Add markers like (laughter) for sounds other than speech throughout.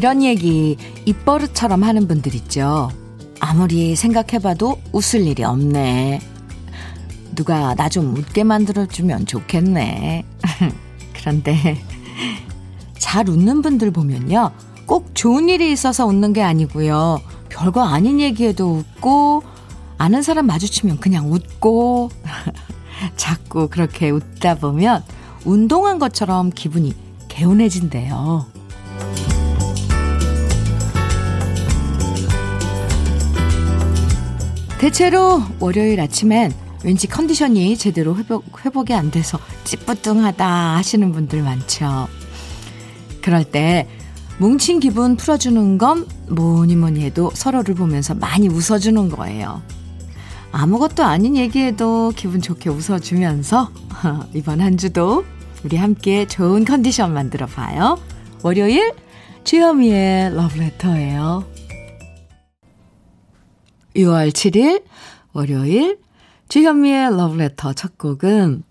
이런 얘기 입버릇처럼 하는 분들 있죠. 아무리 생각해봐도 웃을 일이 없네. 누가 나 좀 웃게 만들어주면 좋겠네. (laughs) 그런데 잘 웃는 분들 보면요. 꼭 좋은 일이 있어서 웃는 게 아니고요. 별거 아닌 얘기에도 웃고, 아는 사람 마주치면 그냥 웃고, (laughs) 자꾸 그렇게 웃다 보면 운동한 것처럼 기분이 개운해진대요. 대체로 월요일 아침엔 왠지 컨디션이 제대로 회복, 회복이 안 돼서 찌뿌둥하다 하시는 분들 많죠. 그럴 때 뭉친 기분 풀어주는 건 뭐니 뭐니 해도 서로를 보면서 많이 웃어주는 거예요. 아무것도 아닌 얘기에도 기분 좋게 웃어주면서 (laughs) 이번 한 주도 우리 함께 좋은 컨디션 만들어 봐요. 월요일 주현미의 러브레터예요. 6월 7일 월요일 주현미의 러브레터 첫 곡은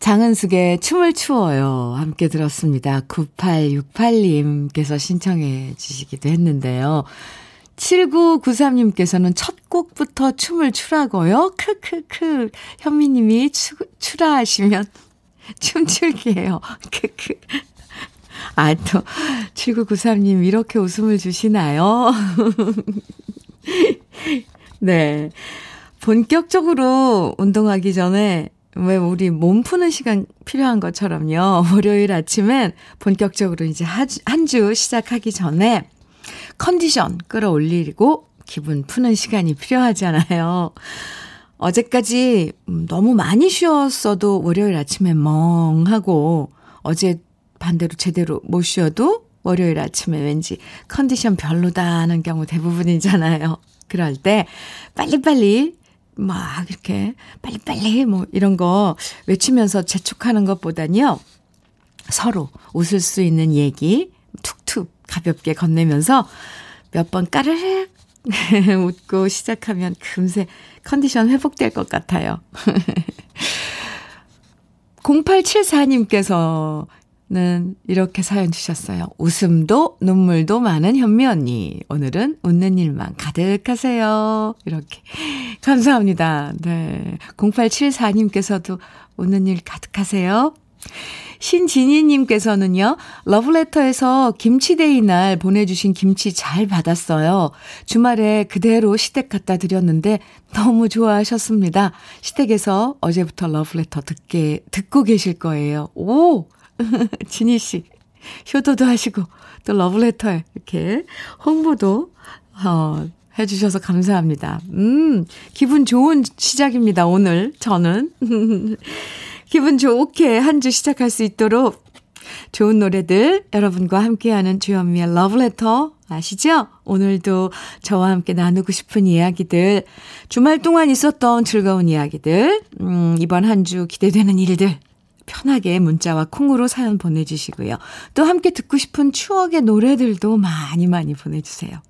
장은숙의 춤을 추어요. 함께 들었습니다. 9868님께서 신청해 주시기도 했는데요. 7993님께서는 첫 곡부터 춤을 추라고요? 크크크. 현미님이 추, 추라 하시면 (laughs) 춤출게요. 크크. 아, 또, 7993님 이렇게 웃음을 주시나요? (laughs) 네. 본격적으로 운동하기 전에 왜 우리 몸 푸는 시간 필요한 것처럼요. (laughs) 월요일 아침엔 본격적으로 이제 한 주 시작하기 전에 컨디션 끌어올리고 기분 푸는 시간이 필요하잖아요. 어제까지 너무 많이 쉬었어도 월요일 아침에 멍하고 어제 반대로 제대로 못 쉬어도 월요일 아침에 왠지 컨디션 별로다 하는 경우 대부분이잖아요. 그럴 때 빨리빨리 막 이렇게 빨리빨리 뭐 이런 거 외치면서 재촉하는 것보다는요. 서로 웃을 수 있는 얘기 툭툭 가볍게 건네면서 몇 번 까르륵 (laughs) 웃고 시작하면 금세 컨디션 회복될 것 같아요. (laughs) 0874님께서 는 이렇게 사연 주셨어요. 웃음도 눈물도 많은 현미 언니. 오늘은 웃는 일만 가득하세요. 이렇게. (laughs) 감사합니다. 네. 0874님께서도 웃는 일 가득하세요. 신진희님께서는요, 러브레터에서 김치데이 날 보내주신 김치 잘 받았어요. 주말에 그대로 시댁 갖다 드렸는데 너무 좋아하셨습니다. 시댁에서 어제부터 러브레터 듣게, 듣고 계실 거예요. 오! (laughs) 진희 씨, 효도도 하시고, 또 러브레터에 이렇게 홍보도, 어, 해주셔서 감사합니다. 음, 기분 좋은 시작입니다, 오늘, 저는. (laughs) 기분 좋게 한 주 시작할 수 있도록 좋은 노래들 여러분과 함께하는 주현미의 러브레터 아시죠? 오늘도 저와 함께 나누고 싶은 이야기들, 주말 동안 있었던 즐거운 이야기들, 음, 이번 한 주 기대되는 일들 편하게 문자와 콩으로 사연 보내주시고요. 또 함께 듣고 싶은 추억의 노래들도 많이 많이 보내주세요.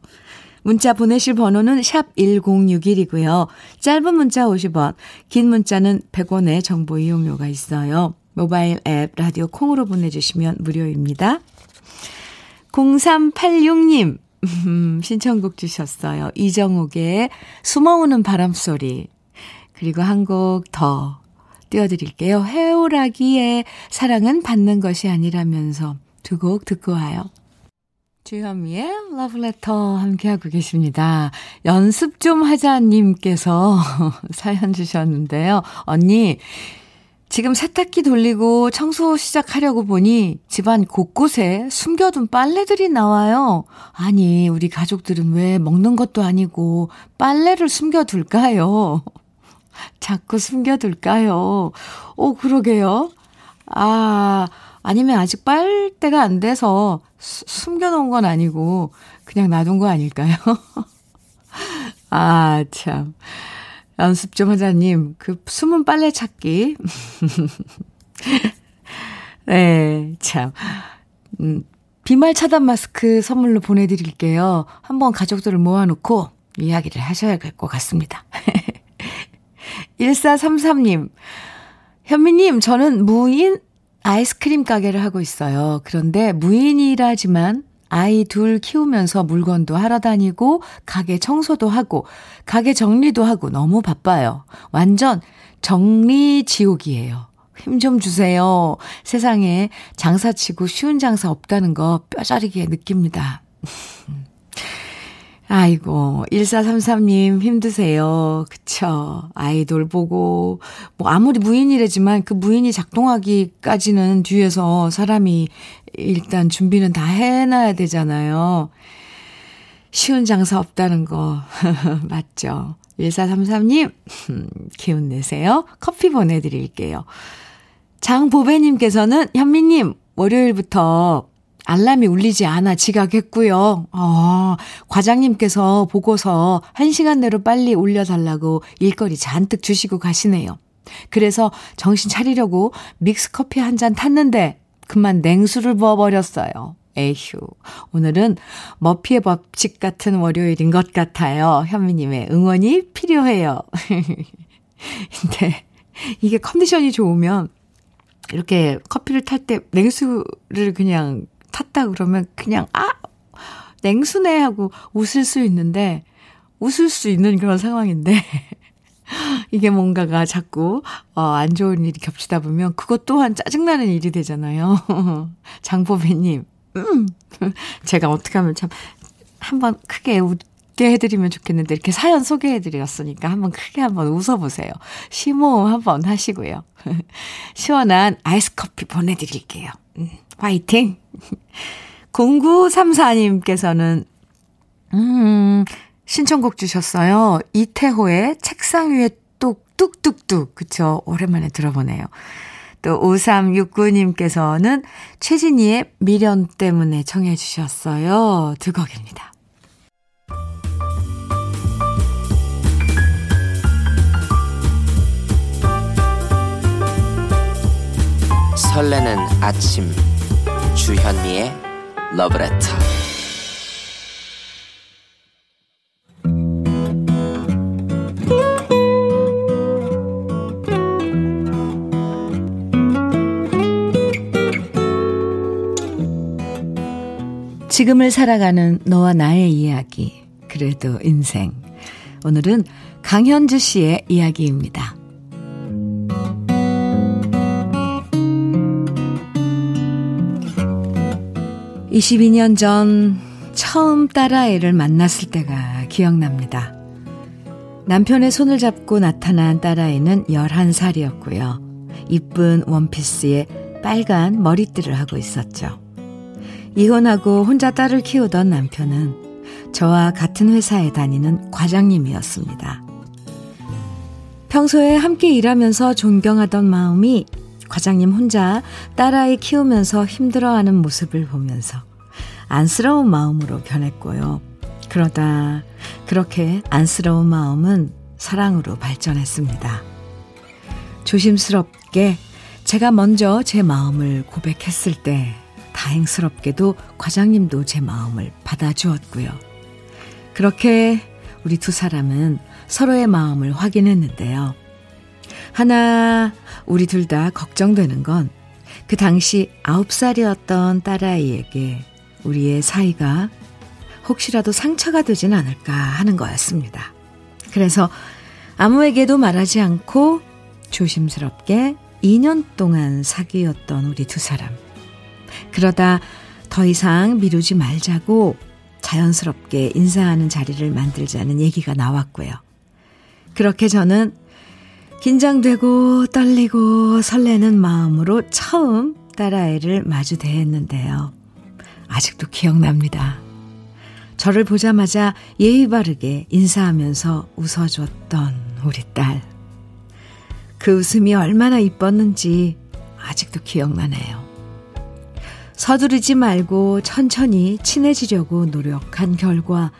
문자 보내실 번호는 샵 1061이고요. 짧은 문자 50원, 긴 문자는 100원의 정보 이용료가 있어요. 모바일 앱 라디오 콩으로 보내주시면 무료입니다. 0386님 음, 신청곡 주셨어요. 이정욱의 숨어오는 바람소리 그리고 한 곡 더 띄워드릴게요. 해오라기에 사랑은 받는 것이 아니라면서 두 곡 듣고 와요. 주현미의 러브레터 함께하고 계십니다. 연습 좀 하자님께서 (laughs) 사연 주셨는데요. 언니, 지금 세탁기 돌리고 청소 시작하려고 보니 집안 곳곳에 숨겨둔 빨래들이 나와요. 아니, 우리 가족들은 왜 먹는 것도 아니고 빨래를 숨겨둘까요? 자꾸 숨겨둘까요? 오, 그러게요. 아, 아니면 아직 빨대가 안 돼서 수, 숨겨놓은 건 아니고 그냥 놔둔 거 아닐까요? (laughs) 아, 참. 연습 좀 하자님, 그 숨은 빨래 찾기. (laughs) 네, 참. 음, 비말 차단 마스크 선물로 보내드릴게요. 한번 가족들을 모아놓고 이야기를 하셔야 될것 같습니다. (laughs) 1433님, 현미님, 저는 무인 아이스크림 가게를 하고 있어요. 그런데 무인이라지만 아이 둘 키우면서 물건도 하러 다니고, 가게 청소도 하고, 가게 정리도 하고 너무 바빠요. 완전 정리 지옥이에요. 힘 좀 주세요. 세상에 장사치고 쉬운 장사 없다는 거 뼈저리게 느낍니다. (laughs) 아이고, 1433님 힘드세요. 그쵸. 아이돌 보고, 뭐, 아무리 무인이래지만 그 무인이 작동하기까지는 뒤에서 사람이 일단 준비는 다 해놔야 되잖아요. 쉬운 장사 없다는 거, (laughs) 맞죠. 1433님, 기운 내세요. 커피 보내드릴게요. 장보배님께서는 현미님, 월요일부터 알람이 울리지 않아 지각했고요. 어, 과장님께서 보고서 1시간 내로 빨리 올려달라고 일거리 잔뜩 주시고 가시네요. 그래서 정신 차리려고 믹스커피 한 잔 탔는데 그만 냉수를 부어버렸어요. 에휴. 오늘은 머피의 법칙 같은 월요일인 것 같아요. 현미님의 응원이 필요해요. (laughs) 근데 이게 컨디션이 좋으면 이렇게 커피를 탈 때 냉수를 그냥 탔다 그러면 그냥 아 냉수네 하고 웃을 수 있는데 웃을 수 있는 그런 상황인데 (laughs) 이게 뭔가가 자꾸 어, 안 좋은 일이 겹치다 보면 그것 또한 짜증나는 일이 되잖아요. (laughs) 장보배님, 음, (laughs) 제가 어떻게 하면 참 한번 크게 웃게 해드리면 좋겠는데 이렇게 사연 소개해드렸으니까 한번 크게 한번 웃어보세요. 시모 한번 하시고요. 시원한 아이스 커피 보내드릴게요. 음, 화이팅! 0934님께서는, 음, 신청곡 주셨어요. 이태호의 책상 위에 뚝, 뚝뚝뚝. 그쵸. 오랜만에 들어보네요. 또 5369님께서는 최진희의 미련 때문에 청해 주셨어요. 두 곡입니다. 설레는 아침 주현미의 러브레터 지금을 살아가는 너와 나의 이야기 그래도 인생 오늘은 강현주 씨의 이야기입니다. 22년 전 처음 딸아이를 만났을 때가 기억납니다. 남편의 손을 잡고 나타난 딸아이는 11살이었고요. 이쁜 원피스에 빨간 머리띠를 하고 있었죠. 이혼하고 혼자 딸을 키우던 남편은 저와 같은 회사에 다니는 과장님이었습니다. 평소에 함께 일하면서 존경하던 마음이 과장님 혼자 딸아이 키우면서 힘들어하는 모습을 보면서 안쓰러운 마음으로 변했고요. 그러다 그렇게 안쓰러운 마음은 사랑으로 발전했습니다. 조심스럽게 제가 먼저 제 마음을 고백했을 때 다행스럽게도 과장님도 제 마음을 받아주었고요. 그렇게 우리 두 사람은 서로의 마음을 확인했는데요. 하나, 우리 둘 다 걱정되는 건 그 당시 9살이었던 딸아이에게 우리의 사이가 혹시라도 상처가 되진 않을까 하는 거였습니다. 그래서 아무에게도 말하지 않고 조심스럽게 2년 동안 사귀었던 우리 두 사람. 그러다 더 이상 미루지 말자고 자연스럽게 인사하는 자리를 만들자는 얘기가 나왔고요. 그렇게 저는 긴장되고 떨리고 설레는 마음으로 처음 딸아이를 마주 대했는데요. 아직도 기억납니다. 저를 보자마자 예의 바르게 인사하면서 웃어줬던 우리 딸. 그 웃음이 얼마나 이뻤는지 아직도 기억나네요. 서두르지 말고 천천히 친해지려고 노력한 결과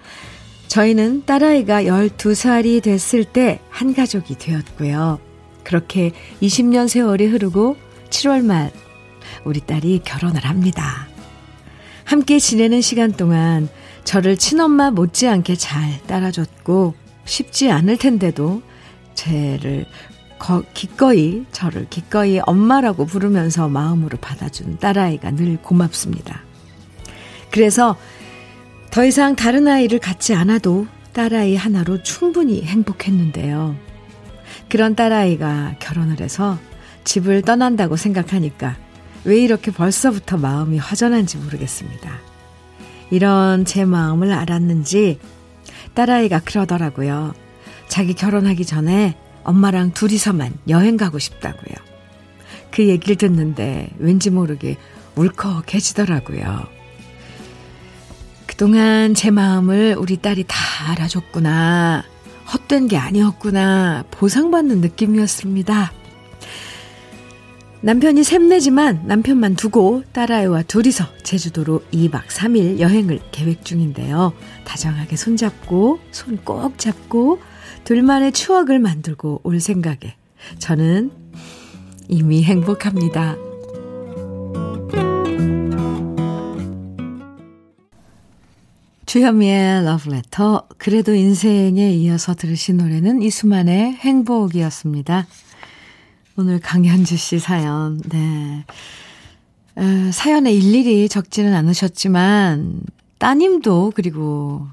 저희는 딸아이가 12살이 됐을 때 한 가족이 되었고요. 그렇게 20년 세월이 흐르고 7월 말 우리 딸이 결혼을 합니다. 함께 지내는 시간 동안 저를 친엄마 못지않게 잘 따라줬고 쉽지 않을 텐데도 쟤를 거, 기꺼이 저를 기꺼이 엄마라고 부르면서 마음으로 받아준 딸아이가 늘 고맙습니다. 그래서 더 이상 다른 아이를 갖지 않아도 딸아이 하나로 충분히 행복했는데요. 그런 딸아이가 결혼을 해서 집을 떠난다고 생각하니까 왜 이렇게 벌써부터 마음이 허전한지 모르겠습니다. 이런 제 마음을 알았는지 딸아이가 그러더라고요. 자기 결혼하기 전에 엄마랑 둘이서만 여행 가고 싶다고요. 그 얘기를 듣는데 왠지 모르게 울컥해지더라고요. 그동안 제 마음을 우리 딸이 다 알아줬구나. 헛된 게 아니었구나. 보상받는 느낌이었습니다. 남편이 샘내지만 남편만 두고 딸아이와 둘이서 제주도로 2박 3일 여행을 계획 중인데요. 다정하게 손잡고, 손 꼭 잡고, 둘만의 추억을 만들고 올 생각에 저는 이미 행복합니다. 주현미의 러브레터, 그래도 인생에 이어서 들으신 노래는 이수만의 행복이었습니다. 오늘 강현주 씨 사연, 네. 에, 사연에 일일이 적지는 않으셨지만, 따님도, 그리고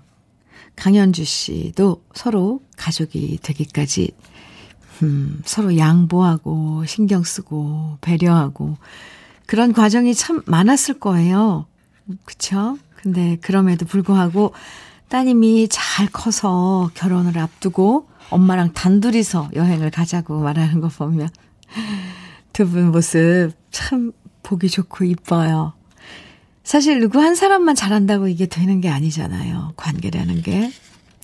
강현주 씨도 서로 가족이 되기까지, 음, 서로 양보하고, 신경 쓰고, 배려하고, 그런 과정이 참 많았을 거예요. 그쵸? 근데 그럼에도 불구하고 따님이 잘 커서 결혼을 앞두고 엄마랑 단둘이서 여행을 가자고 말하는 거 보면 두 분 모습 참 보기 좋고 이뻐요. 사실 누구 한 사람만 잘한다고 이게 되는 게 아니잖아요. 관계라는 게.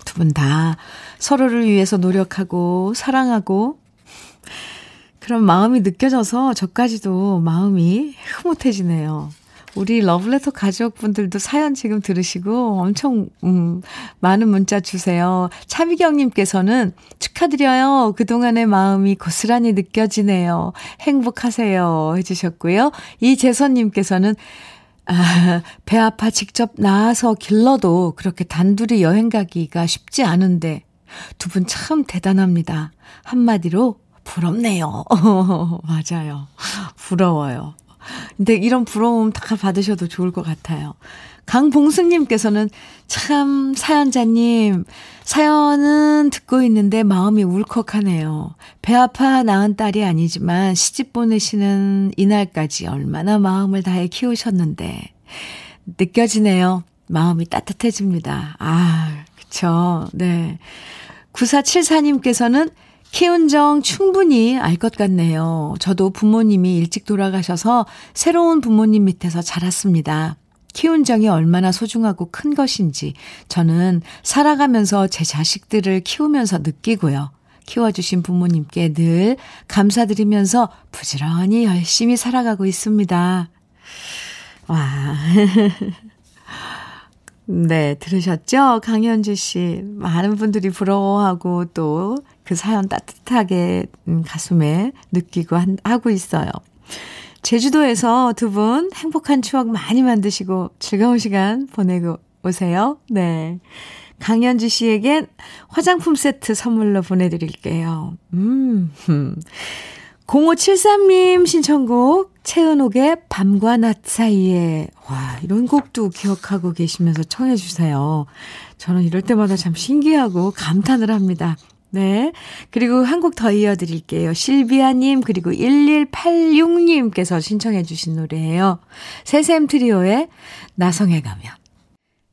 두 분 다 서로를 위해서 노력하고 사랑하고 그런 마음이 느껴져서 저까지도 마음이 흐뭇해지네요. 우리 러블레터 가족분들도 사연 지금 들으시고 엄청, 음, 많은 문자 주세요. 차미경님께서는 축하드려요. 그동안의 마음이 고스란히 느껴지네요. 행복하세요. 해주셨고요. 이재선님께서는 아, 배 아파 직접 나와서 길러도 그렇게 단둘이 여행 가기가 쉽지 않은데 두 분 참 대단합니다. 한마디로 부럽네요. (laughs) 맞아요. 부러워요. 근데 이런 부러움 다 받으셔도 좋을 것 같아요. 강봉승님께서는 참 사연자님 사연은 듣고 있는데 마음이 울컥하네요. 배 아파 낳은 딸이 아니지만 시집 보내시는 이날까지 얼마나 마음을 다해 키우셨는데 느껴지네요. 마음이 따뜻해집니다. 아, 그쵸. 네. 9474님께서는 키운 정 충분히 알 것 같네요. 저도 부모님이 일찍 돌아가셔서 새로운 부모님 밑에서 자랐습니다. 키운 정이 얼마나 소중하고 큰 것인지 저는 살아가면서 제 자식들을 키우면서 느끼고요. 키워주신 부모님께 늘 감사드리면서 부지런히 열심히 살아가고 있습니다. 와. (laughs) 네, 들으셨죠? 강현주 씨. 많은 분들이 부러워하고 또 그 사연 따뜻하게 음, 가슴에 느끼고 한, 하고 있어요. 제주도에서 두 분 행복한 추억 많이 만드시고 즐거운 시간 보내고 오세요. 네. 강현주 씨에겐 화장품 세트 선물로 보내드릴게요. 음, 0573님 신청곡 채은옥의 밤과 낮 사이에 와 이런 곡도 기억하고 계시면서 청해 주세요. 저는 이럴 때마다 참 신기하고 감탄을 합니다. 네. 그리고 한 곡 더 이어드릴게요. 실비아님, 그리고 1186님께서 신청해 주신 노래예요. 새샘 트리오의 나성에 가면.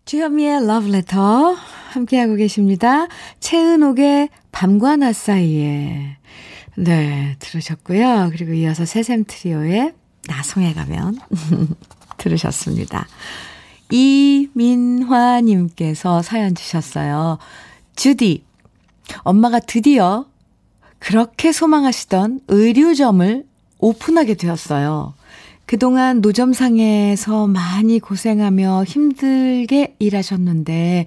주현미의 러브레터 함께하고 계십니다. 채은옥의 밤과 낮 사이에. 네, 들으셨고요. 그리고 이어서 새샘 트리오의 나성에 가면 (laughs) 들으셨습니다. 이민화님께서 사연 주셨어요. 주디, 엄마가 드디어 그렇게 소망하시던 의류점을 오픈하게 되었어요. 그동안 노점상에서 많이 고생하며 힘들게 일하셨는데,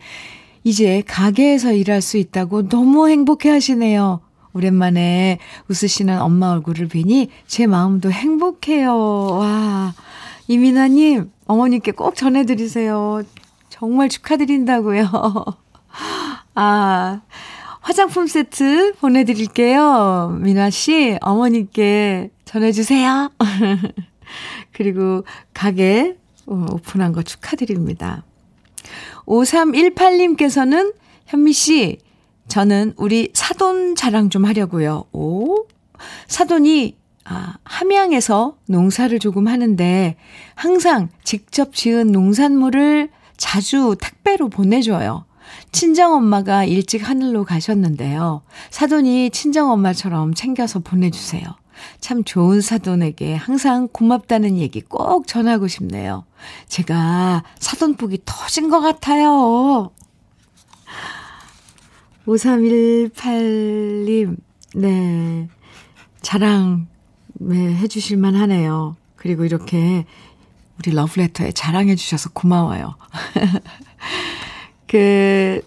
이제 가게에서 일할 수 있다고 너무 행복해 하시네요. 오랜만에 웃으시는 엄마 얼굴을 뵈니 제 마음도 행복해요. 와. 이민아님, 어머니께 꼭 전해드리세요. 정말 축하드린다고요. (laughs) 아, 화장품 세트 보내드릴게요. 민아 씨, 어머니께 전해주세요. (laughs) 그리고 가게 어, 오픈한 거 축하드립니다. 5318님께서는 현미 씨, 저는 우리 사돈 자랑 좀 하려고요. 오? 사돈이 아, 함양에서 농사를 조금 하는데 항상 직접 지은 농산물을 자주 택배로 보내줘요. 친정엄마가 일찍 하늘로 가셨는데요. 사돈이 친정엄마처럼 챙겨서 보내주세요. 참 좋은 사돈에게 항상 고맙다는 얘기 꼭 전하고 싶네요. 제가 사돈복이 터진 것 같아요. 5318님, 네. 자랑, 네, 해주실만 하네요. 그리고 이렇게 우리 러브레터에 자랑해 주셔서 고마워요. (laughs) 그,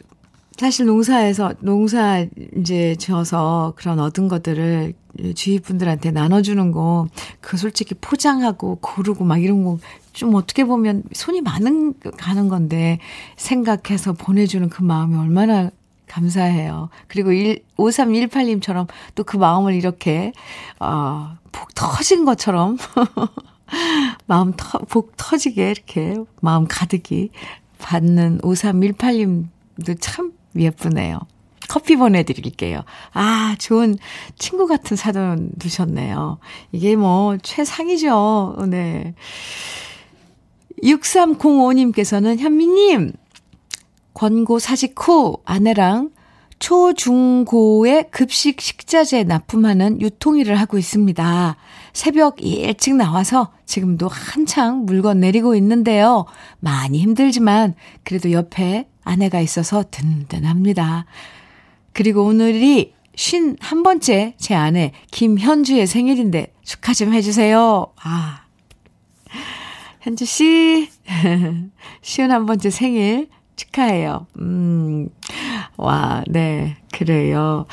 사실 농사에서, 농사 이제 지어서 그런 얻은 것들을 주위 분들한테 나눠주는 거, 그 솔직히 포장하고 고르고 막 이런 거 좀 어떻게 보면 손이 많은, 가는 건데 생각해서 보내주는 그 마음이 얼마나 감사해요. 그리고 1, 5318님처럼 또 그 마음을 이렇게, 어, 복 터진 것처럼, (laughs) 마음 터, 복 터지게 이렇게 마음 가득히 받는 5318님도 참 예쁘네요. 커피 보내드릴게요. 아, 좋은 친구 같은 사돈 두셨네요. 이게 뭐 최상이죠. 네. 6305님께서는 현미님, 권고 사직 후 아내랑 초, 중, 고의 급식 식자재 납품하는 유통일을 하고 있습니다. 새벽 일찍 나와서 지금도 한창 물건 내리고 있는데요. 많이 힘들지만 그래도 옆에 아내가 있어서 든든합니다. 그리고 오늘이 쉰한 번째 제 아내 김현주의 생일인데 축하 좀 해주세요. 아. 현주 씨, (laughs) 쉬운 한 번째 생일 축하해요. 음, 와, 네, 그래요.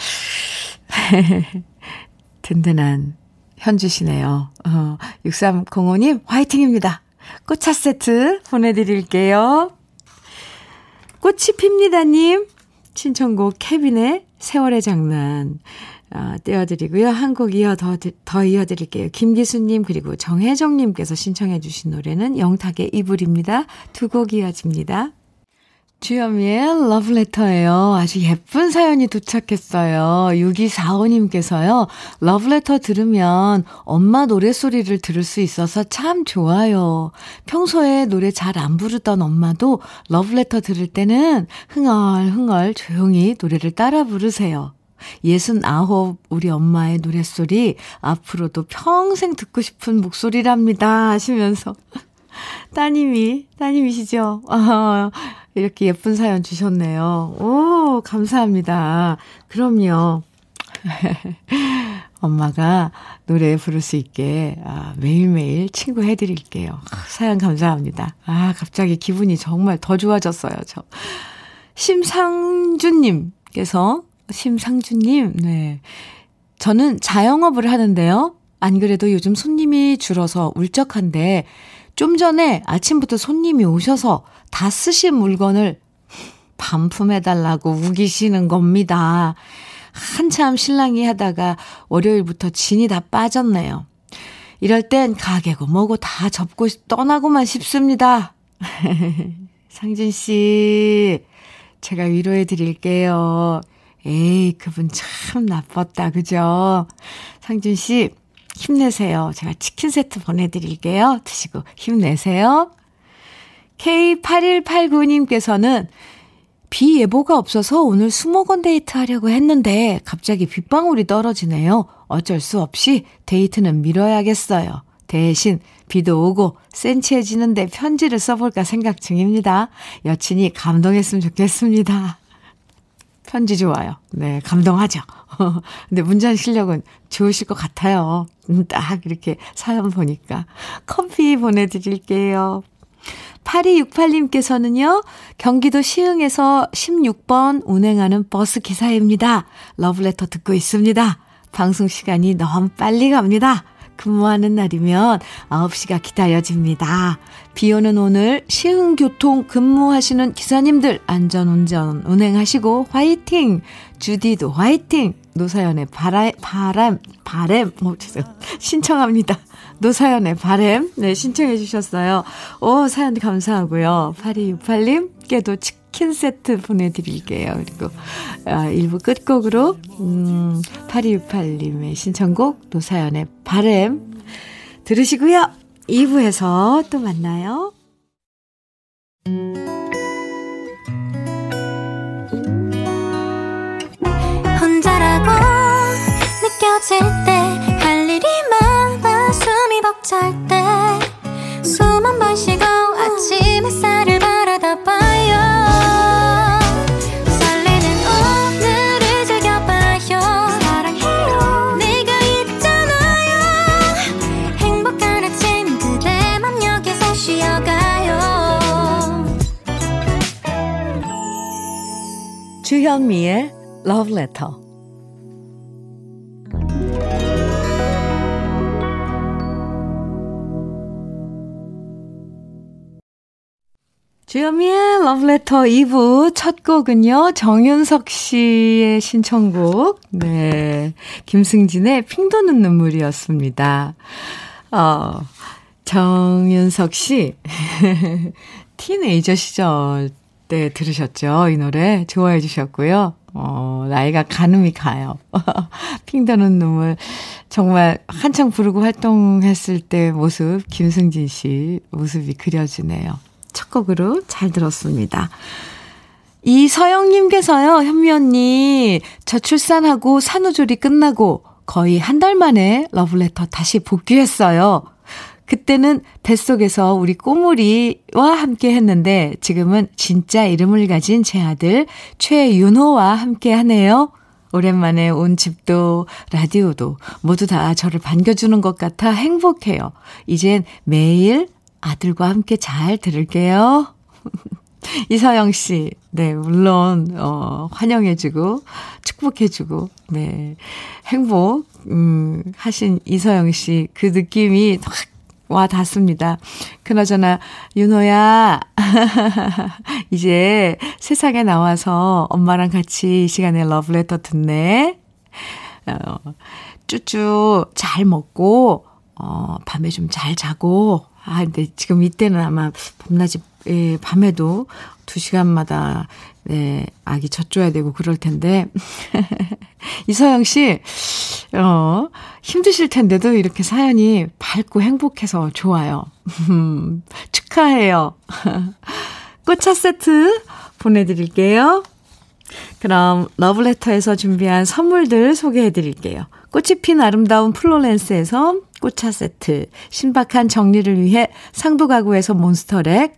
(laughs) 든든한 현주시네요. 어, 6305님, 화이팅입니다. 꽃차 세트 보내드릴게요. 꽃이 핍니다님, 신청곡 케빈의 세월의 장난. 어, 띄워드리고요. 한 곡 이어 더, 더 이어드릴게요. 김기수님, 그리고 정혜정님께서 신청해 주신 노래는 영탁의 이불입니다. 두 곡 이어집니다. 주현미의 러브레터예요. 아주 예쁜 사연이 도착했어요. 6245님께서요. 러브레터 들으면 엄마 노래소리를 들을 수 있어서 참 좋아요. 평소에 노래 잘 안 부르던 엄마도 러브레터 들을 때는 흥얼흥얼 조용히 노래를 따라 부르세요. 69 우리 엄마의 노랫소리 앞으로도 평생 듣고 싶은 목소리랍니다 하시면서 따님이 따님이시죠? 아, 이렇게 예쁜 사연 주셨네요. 오, 감사합니다. 그럼요. (laughs) 엄마가 노래 부를 수 있게 아, 매일매일 친구 해드릴게요. 아, 사연 감사합니다. 아, 갑자기 기분이 정말 더 좋아졌어요, 저. 심상준님께서, 심상준님, 네. 저는 자영업을 하는데요. 안 그래도 요즘 손님이 줄어서 울적한데, 좀 전에 아침부터 손님이 오셔서 다 쓰신 물건을 반품해달라고 우기시는 겁니다. 한참 신랑이 하다가 월요일부터 진이 다 빠졌네요. 이럴 땐 가게고 뭐고 다 접고 떠나고만 싶습니다. (laughs) 상진 씨, 제가 위로해 드릴게요. 에이, 그분 참 나빴다, 그죠? 상진 씨, 힘내세요. 제가 치킨 세트 보내드릴게요. 드시고 힘내세요. K8189님께서는 비 예보가 없어서 오늘 수목원 데이트 하려고 했는데 갑자기 빗방울이 떨어지네요. 어쩔 수 없이 데이트는 미뤄야겠어요. 대신 비도 오고 센치해지는데 편지를 써볼까 생각 중입니다. 여친이 감동했으면 좋겠습니다. 편지 좋아요. 네, 감동하죠. (laughs) 근데 문장 실력은 좋으실 것 같아요. 음, 딱 이렇게 사연 보니까. 커피 보내드릴게요. 8268님께서는요, 경기도 시흥에서 16번 운행하는 버스 기사입니다. 러브레터 듣고 있습니다. 방송 시간이 너무 빨리 갑니다. 근무하는 날이면 9시가 기다려집니다. 비 오는 오늘 시흥교통 근무하시는 기사님들 안전운전 운행하시고 화이팅! 주디도 화이팅! 노사연의 바라, 바람, 바램, 뭐, 죄송, 신청합니다. 노사연의 바램, 네, 신청해 주셨어요. 오, 사연 감사하고요. 8268님께도 치킨 세트 보내드릴게요. 그리고, 아, 1부 끝곡으로, 음, 8268님의 신청곡, 노사연의 바램 들으시고요. 2부에서 또 만나요. 혼자라고 느껴질 때 할 일이 많아 숨이 벅찰 때숨 한번 쉬고 주현미의 Love Letter. 주현미의 Love Letter 2부 첫 곡은요, 정윤석 씨의 신청곡, 네. 김승진의 핑 도는 눈물이었습니다. 어, 정윤석 씨, (laughs) 티네이저 시절 때 들으셨죠? 이 노래 좋아해 주셨고요. 어, 나이가 가늠이 가요. (laughs) 핑 도는 눈물. 정말 한창 부르고 활동했을 때 모습, 김승진 씨 모습이 그려지네요. 첫 곡으로 잘 들었습니다. 이서영님께서요, 현미 언니, 저 출산하고 산후조리 끝나고 거의 한 달 만에 러브레터 다시 복귀했어요. 그때는 뱃속에서 우리 꼬물이와 함께 했는데 지금은 진짜 이름을 가진 제 아들 최윤호와 함께 하네요. 오랜만에 온 집도 라디오도 모두 다 저를 반겨주는 것 같아 행복해요. 이젠 매일 아들과 함께 잘 들을게요. (laughs) 이서영 씨, 네, 물론, 어, 환영해주고, 축복해주고, 네, 행복, 음, 하신 이서영 씨, 그 느낌이 확 와 닿습니다. 그나저나, 윤호야, (laughs) 이제 세상에 나와서 엄마랑 같이 이 시간에 러브레터 듣네. 어, 쭈쭈 잘 먹고, 어, 밤에 좀 잘 자고, 아, 근데 지금 이때는 아마 밤낮이, 예, 밤에도 2시간마다, 네, 아기 젖줘야 되고 그럴 텐데. (laughs) 이서영 씨, 어, 힘드실 텐데도 이렇게 사연이 밝고 행복해서 좋아요. (laughs) 축하해요. (laughs) 꽃차 세트 보내드릴게요. 그럼 러브레터에서 준비한 선물들 소개해 드릴게요. 꽃이 핀 아름다운 플로렌스에서 꽃차 세트, 신박한 정리를 위해 상도 가구에서 몬스터렉,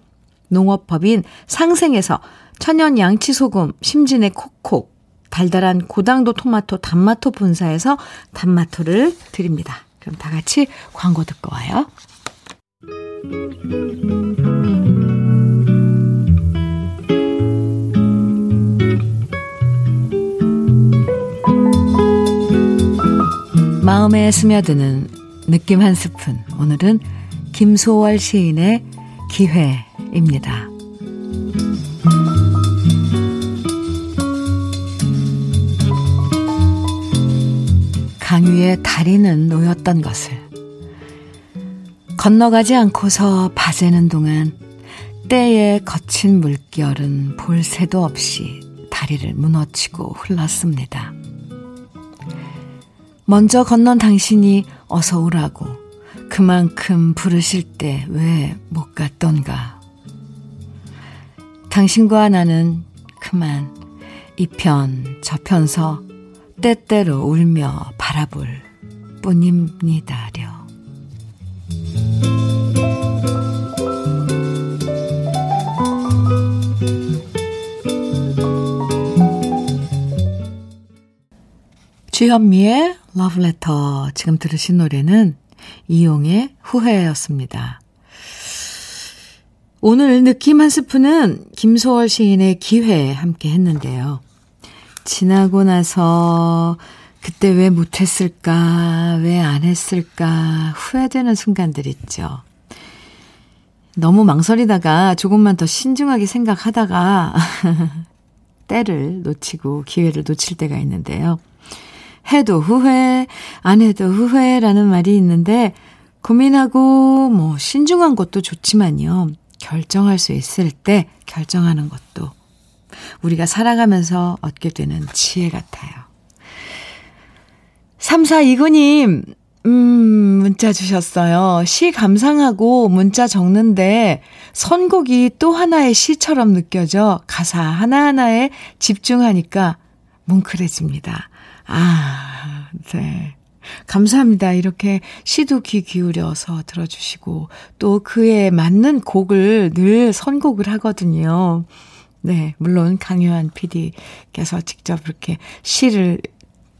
농업법인 상생에서 천연 양치소금 심진의 콕콕, 달달한 고당도 토마토 단마토 본사에서 단마토를 드립니다. 그럼 다 같이 광고 듣고 와요. 마음에 스며드는 느낌 한 스푼. 오늘은 김소월 시인의 기회 입니다. 강위에 다리는 놓였던 것을 건너가지 않고서 바제는 동안 때에 거친 물결은 볼 새도 없이 다리를 무너치고 흘렀습니다. 먼저 건넌 당신이 어서 오라고 그만큼 부르실 때 왜 못 갔던가. 당신과 나는 그만 이 편 저편서 때때로 울며 바라볼 뿐입니다려. 주현미의 러브레터 지금 들으신 노래는 이용의 후회였습니다. 오늘 느낌 한 스푼은 김소월 시인의 기회 함께 했는데요. 지나고 나서 그때 왜 못했을까, 왜 안 했을까, 후회되는 순간들 있죠. 너무 망설이다가 조금만 더 신중하게 생각하다가 (laughs) 때를 놓치고 기회를 놓칠 때가 있는데요. 해도 후회, 안 해도 후회라는 말이 있는데 고민하고 뭐 신중한 것도 좋지만요. 결정할 수 있을 때 결정하는 것도 우리가 살아가면서 얻게 되는 지혜 같아요. 3429님, 음, 문자 주셨어요. 시 감상하고 문자 적는데 선곡이 또 하나의 시처럼 느껴져 가사 하나하나에 집중하니까 뭉클해집니다. 아, 네. 감사합니다. 이렇게 시도 귀 기울여서 들어주시고, 또 그에 맞는 곡을 늘 선곡을 하거든요. 네, 물론 강요한 PD께서 직접 이렇게 시를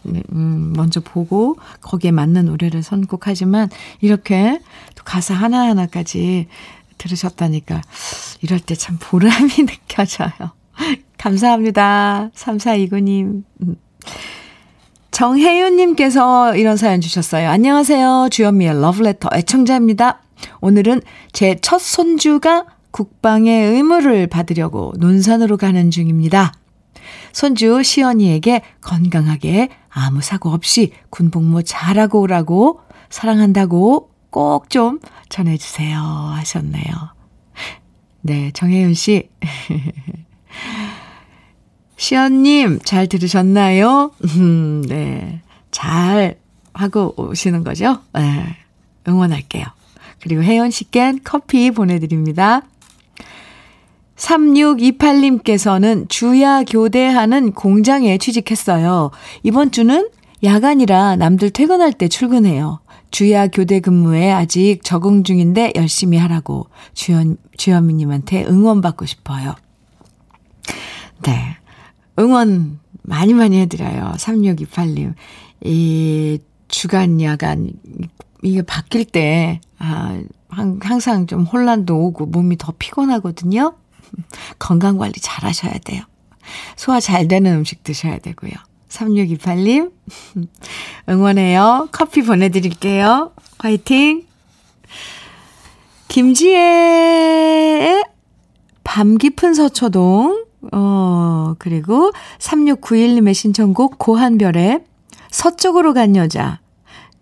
음, 먼저 보고 거기에 맞는 노래를 선곡하지만 이렇게 또 가사 하나하나까지 들으셨다니까 이럴 때 참 보람이 (laughs) 느껴져요. 감사합니다. 3429님. 정혜윤님께서 이런 사연 주셨어요. 안녕하세요. 주현미의 러브레터 애청자입니다. 오늘은 제 첫 손주가 국방의 의무를 받으려고 논산으로 가는 중입니다. 손주 시연이에게 건강하게 아무 사고 없이 군복무 잘하고 오라고 사랑한다고 꼭 좀 전해주세요 하셨네요. 네, 정혜윤 씨. (laughs) 시연님, 잘 들으셨나요? 음, 네. 잘 하고 오시는 거죠? 네. 응원할게요. 그리고 혜연 씨께 커피 보내드립니다. 3628님께서는 주야 교대하는 공장에 취직했어요. 이번 주는 야간이라 남들 퇴근할 때 출근해요. 주야 교대 근무에 아직 적응 중인데 열심히 하라고 주연, 주현미님한테 응원받고 싶어요. 네. 응원 많이 많이 해드려요. 3628님. 이 주간, 야간, 이게 바뀔 때, 아, 항상 좀 혼란도 오고 몸이 더 피곤하거든요. (laughs) 건강 관리 잘 하셔야 돼요. 소화 잘 되는 음식 드셔야 되고요. 3628님, (laughs) 응원해요. 커피 보내드릴게요. 화이팅! 김지혜의 밤 깊은 서초동, 어, 그리고 3691님의 신청곡 고한별의 서쪽으로 간 여자.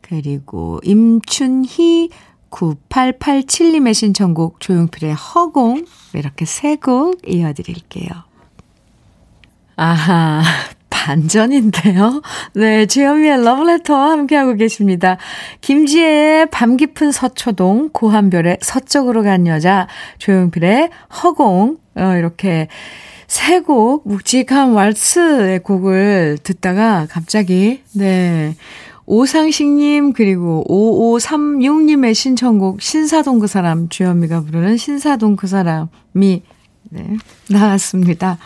그리고 임춘희 9887님의 신청곡 조용필의 허공. 이렇게 세 곡 이어드릴게요. 아하, 반전인데요. 네, 주현미의 러브레터와 함께하고 계십니다. 김지혜의 밤 깊은 서초동, 고한별의 서쪽으로 간 여자, 조용필의 허공, 어, 이렇게 세 곡 묵직한 왈스의 곡을 듣다가 갑자기, 네. 오상식님, 그리고 5536님의 신청곡, 신사동 그 사람, 주현미가 부르는 신사동 그 사람이, 네, 나왔습니다.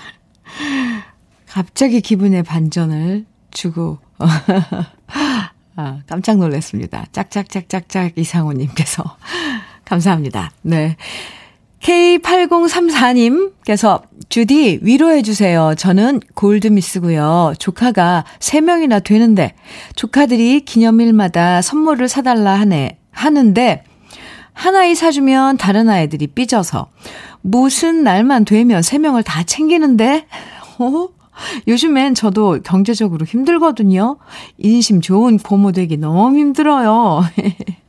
갑자기 기분의 반전을 주고, (laughs) 아, 깜짝 놀랐습니다. 짝짝짝짝짝 이상호님께서. (laughs) 감사합니다. 네. K8034님께서 주디 위로해 주세요. 저는 골드미스고요. 조카가 3명이나 되는데 조카들이 기념일마다 선물을 사달라 하네, 하는데 하나이 사주면 다른 아이들이 삐져서 무슨 날만 되면 3명을 다 챙기는데 어? 요즘엔 저도 경제적으로 힘들거든요. 인심 좋은 고모 되기 너무 힘들어요. (laughs)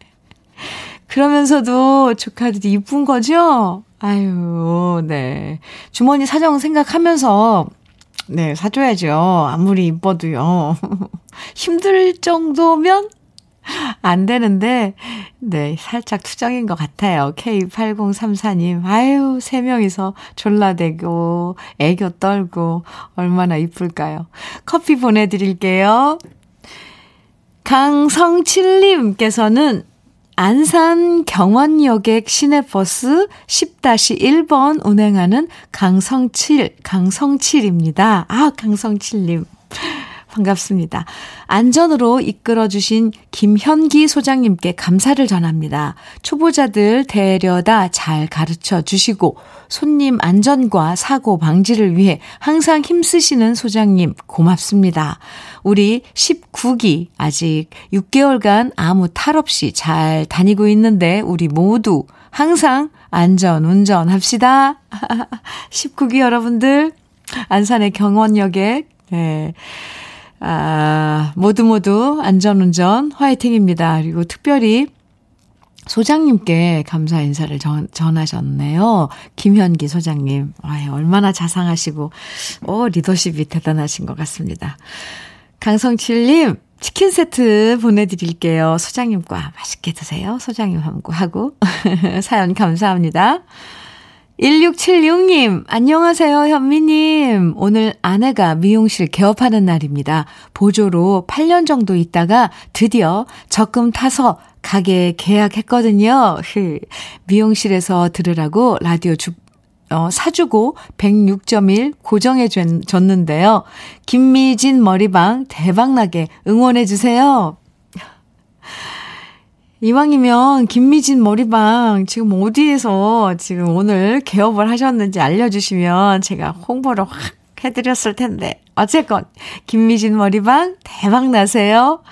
그러면서도 조카들이 이쁜 거죠? 아유, 네. 주머니 사정 생각하면서, 네, 사줘야죠. 아무리 이뻐도요. (laughs) 힘들 정도면 안 되는데, 네, 살짝 투정인 것 같아요. K8034님, 아유, 세 명이서 졸라대고, 애교 떨고, 얼마나 이쁠까요? 커피 보내드릴게요. 강성칠님께서는 안산 경원여객 시내버스 10-1번 운행하는 강성칠, 강성칠입니다. 아, 강성칠님. 반갑습니다. 안전으로 이끌어주신 김현기 소장님께 감사를 전합니다. 초보자들 데려다 잘 가르쳐 주시고 손님 안전과 사고 방지를 위해 항상 힘쓰시는 소장님 고맙습니다. 우리 19기 아직 6개월간 아무 탈 없이 잘 다니고 있는데 우리 모두 항상 안전 운전합시다. (laughs) 19기 여러분들 안산의 경원역에 예. 아, 모두 모두 안전운전 화이팅입니다. 그리고 특별히 소장님께 감사 인사를 전, 전하셨네요. 김현기 소장님. 아, 얼마나 자상하시고, 어, 리더십이 대단하신 것 같습니다. 강성칠님, 치킨 세트 보내드릴게요. 소장님과 맛있게 드세요. 소장님 하고. (laughs) 사연 감사합니다. 1676님, 안녕하세요, 현미님. 오늘 아내가 미용실 개업하는 날입니다. 보조로 8년 정도 있다가 드디어 적금 타서 가게 계약했거든요. 미용실에서 들으라고 라디오 주, 어, 사주고 106.1 고정해 줬는데요. 김미진 머리방 대박나게 응원해주세요. 이왕이면 김미진 머리방 지금 어디에서 지금 오늘 개업을 하셨는지 알려주시면 제가 홍보를 확 해드렸을 텐데. 어쨌건, 김미진 머리방 대박 나세요.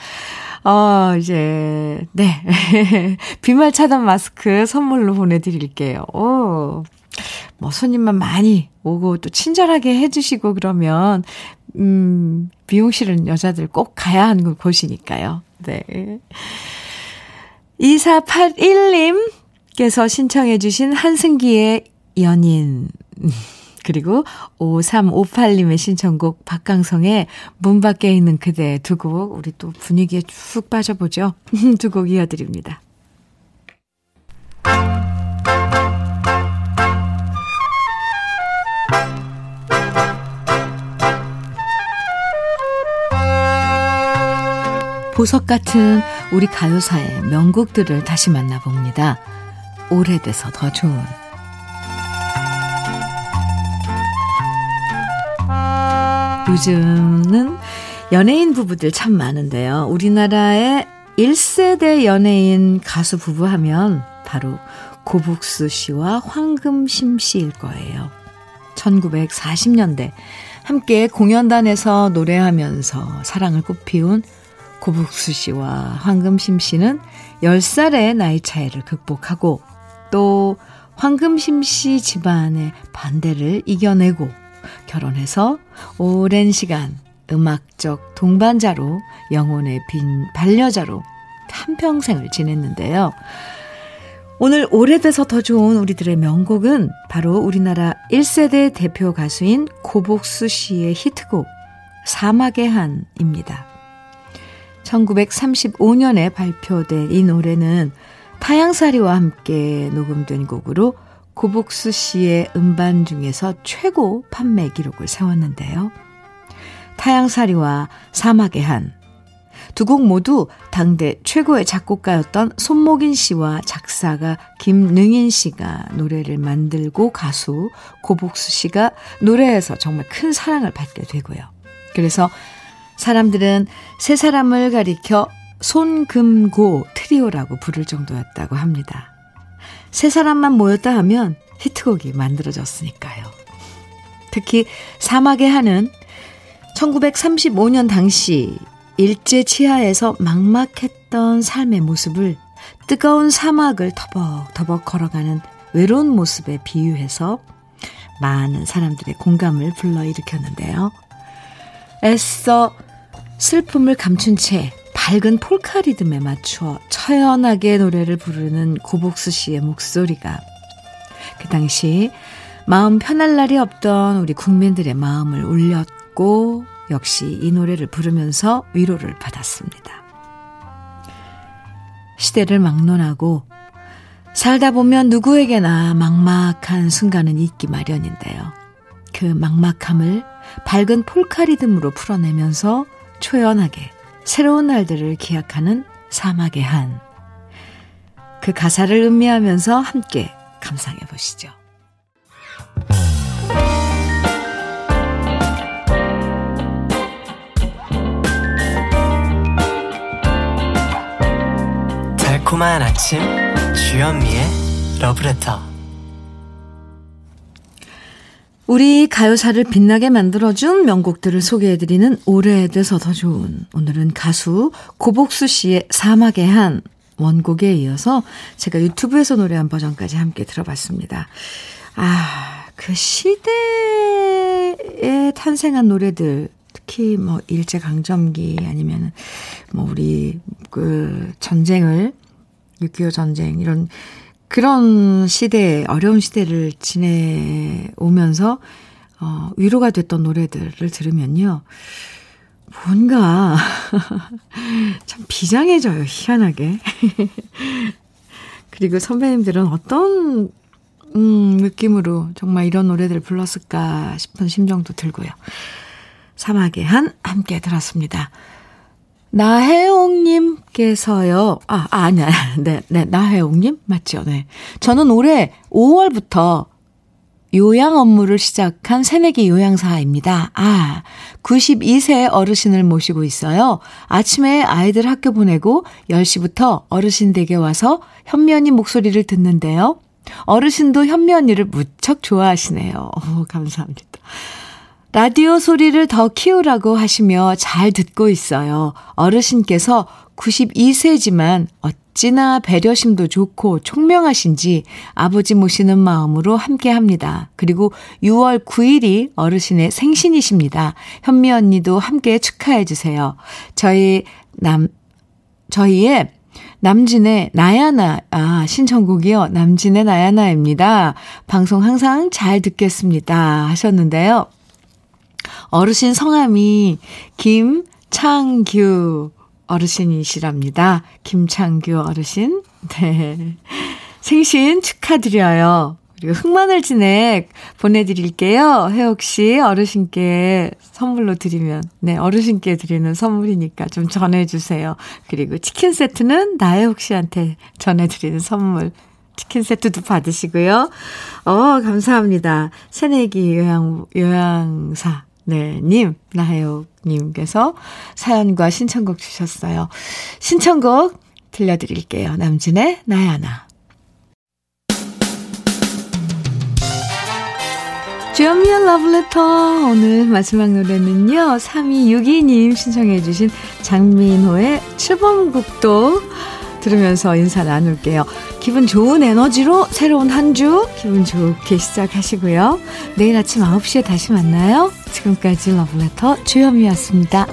어, 이제, 네. (laughs) 비말 차단 마스크 선물로 보내드릴게요. 오. 뭐, 손님만 많이 오고 또 친절하게 해주시고 그러면, 음, 미용실은 여자들 꼭 가야 하는 곳이니까요. 네. 2481님께서 신청해 주신 한승기의 연인. (laughs) 그리고 5358님의 신청곡 박강성의 문 밖에 있는 그대 두 곡, 우리 또 분위기에 쭉 빠져보죠. (laughs) 두 곡 이어드립니다. 보석 같은 우리 가요사의 명곡들을 다시 만나봅니다. 오래돼서 더 좋은. 요즘은 연예인 부부들 참 많은데요. 우리나라의 1세대 연예인 가수 부부 하면 바로 고북수 씨와 황금심 씨일 거예요. 1940년대 함께 공연단에서 노래하면서 사랑을 꽃피운 고북수 씨와 황금심 씨는 10살의 나이 차이를 극복하고 또 황금심 씨 집안의 반대를 이겨내고 결혼해서 오랜 시간 음악적 동반자로 영혼의 빈 반려자로 한평생을 지냈는데요. 오늘 오래돼서 더 좋은 우리들의 명곡은 바로 우리나라 1세대 대표 가수인 고복수 씨의 히트곡 사막의 한입니다. 1935년에 발표된 이 노래는 타양사리와 함께 녹음된 곡으로 고복수 씨의 음반 중에서 최고 판매 기록을 세웠는데요. 타양사리와 사막의 한. 두 곡 모두 당대 최고의 작곡가였던 손목인 씨와 작사가 김능인 씨가 노래를 만들고 가수 고복수 씨가 노래에서 정말 큰 사랑을 받게 되고요. 그래서 사람들은 세 사람을 가리켜 손금고 트리오라고 부를 정도였다고 합니다. 세 사람만 모였다 하면 히트곡이 만들어졌으니까요. 특히 사막의 하는 1935년 당시 일제 치하에서 막막했던 삶의 모습을 뜨거운 사막을 터벅터벅 걸어가는 외로운 모습에 비유해서 많은 사람들의 공감을 불러일으켰는데요. 애써 슬픔을 감춘 채 밝은 폴카 리듬에 맞추어 처연하게 노래를 부르는 고복수 씨의 목소리가 그 당시 마음 편할 날이 없던 우리 국민들의 마음을 울렸고 역시 이 노래를 부르면서 위로를 받았습니다. 시대를 막론하고 살다 보면 누구에게나 막막한 순간은 있기 마련인데요. 그 막막함을 밝은 폴카 리듬으로 풀어내면서 초연하게 새로운 날들을 기약하는 사막의 한. 그 가사를 음미하면서 함께 감상해 보시죠. 달콤한 아침 주현미의 러브레터 우리 가요사를 빛나게 만들어준 명곡들을 소개해드리는 오래돼서 더 좋은 오늘은 가수 고복수 씨의 사막의 한 원곡에 이어서 제가 유튜브에서 노래한 버전까지 함께 들어봤습니다. 아, 그 시대에 탄생한 노래들 특히 뭐 일제 강점기 아니면 뭐 우리 그 전쟁을 6.25 전쟁 이런 그런 시대 어려운 시대를 지내오면서 어 위로가 됐던 노래들을 들으면요. 뭔가 (laughs) 참 비장해져요. 희한하게. (laughs) 그리고 선배님들은 어떤 음, 느낌으로 정말 이런 노래들 불렀을까 싶은 심정도 들고요. 사막의 한 함께 들었습니다. 나혜옥님께서요, 아, 아, 아니야. (laughs) 네, 네, 나혜옥님? 맞죠? 네. 저는 올해 5월부터 요양 업무를 시작한 새내기 요양사입니다. 아, 92세 어르신을 모시고 있어요. 아침에 아이들 학교 보내고 10시부터 어르신 댁에 와서 현면이 목소리를 듣는데요. 어르신도 현면이를 무척 좋아하시네요. (laughs) 오, 감사합니다. 라디오 소리를 더 키우라고 하시며 잘 듣고 있어요. 어르신께서 92세지만 어찌나 배려심도 좋고 총명하신지 아버지 모시는 마음으로 함께 합니다. 그리고 6월 9일이 어르신의 생신이십니다. 현미 언니도 함께 축하해 주세요. 저희 남, 저희의 남진의 나야나, 아, 신청곡이요. 남진의 나야나입니다. 방송 항상 잘 듣겠습니다. 하셨는데요. 어르신 성함이 김창규 어르신이시랍니다. 김창규 어르신. 네. 생신 축하드려요. 그리고 흑마늘 진액 보내드릴게요. 혜옥 씨 어르신께 선물로 드리면, 네, 어르신께 드리는 선물이니까 좀 전해주세요. 그리고 치킨 세트는 나혜옥 씨한테 전해드리는 선물. 치킨 세트도 받으시고요. 어, 감사합니다. 새내기 요양, 요양사. 네, 님, 나혜옥 님께서 사연과 신청곡 주셨어요. 신청곡 들려드릴게요. 남진의 나야나. 주연미의 러브레터 오늘 마지막 노래는요. 3262님 신청해 주신 장민호의 7번국도 들으면서 인사 나눌게요. 기분 좋은 에너지로 새로운 한 주 기분 좋게 시작하시고요. 내일 아침 9시에 다시 만나요. 지금까지 러브레터 주현미였습니다.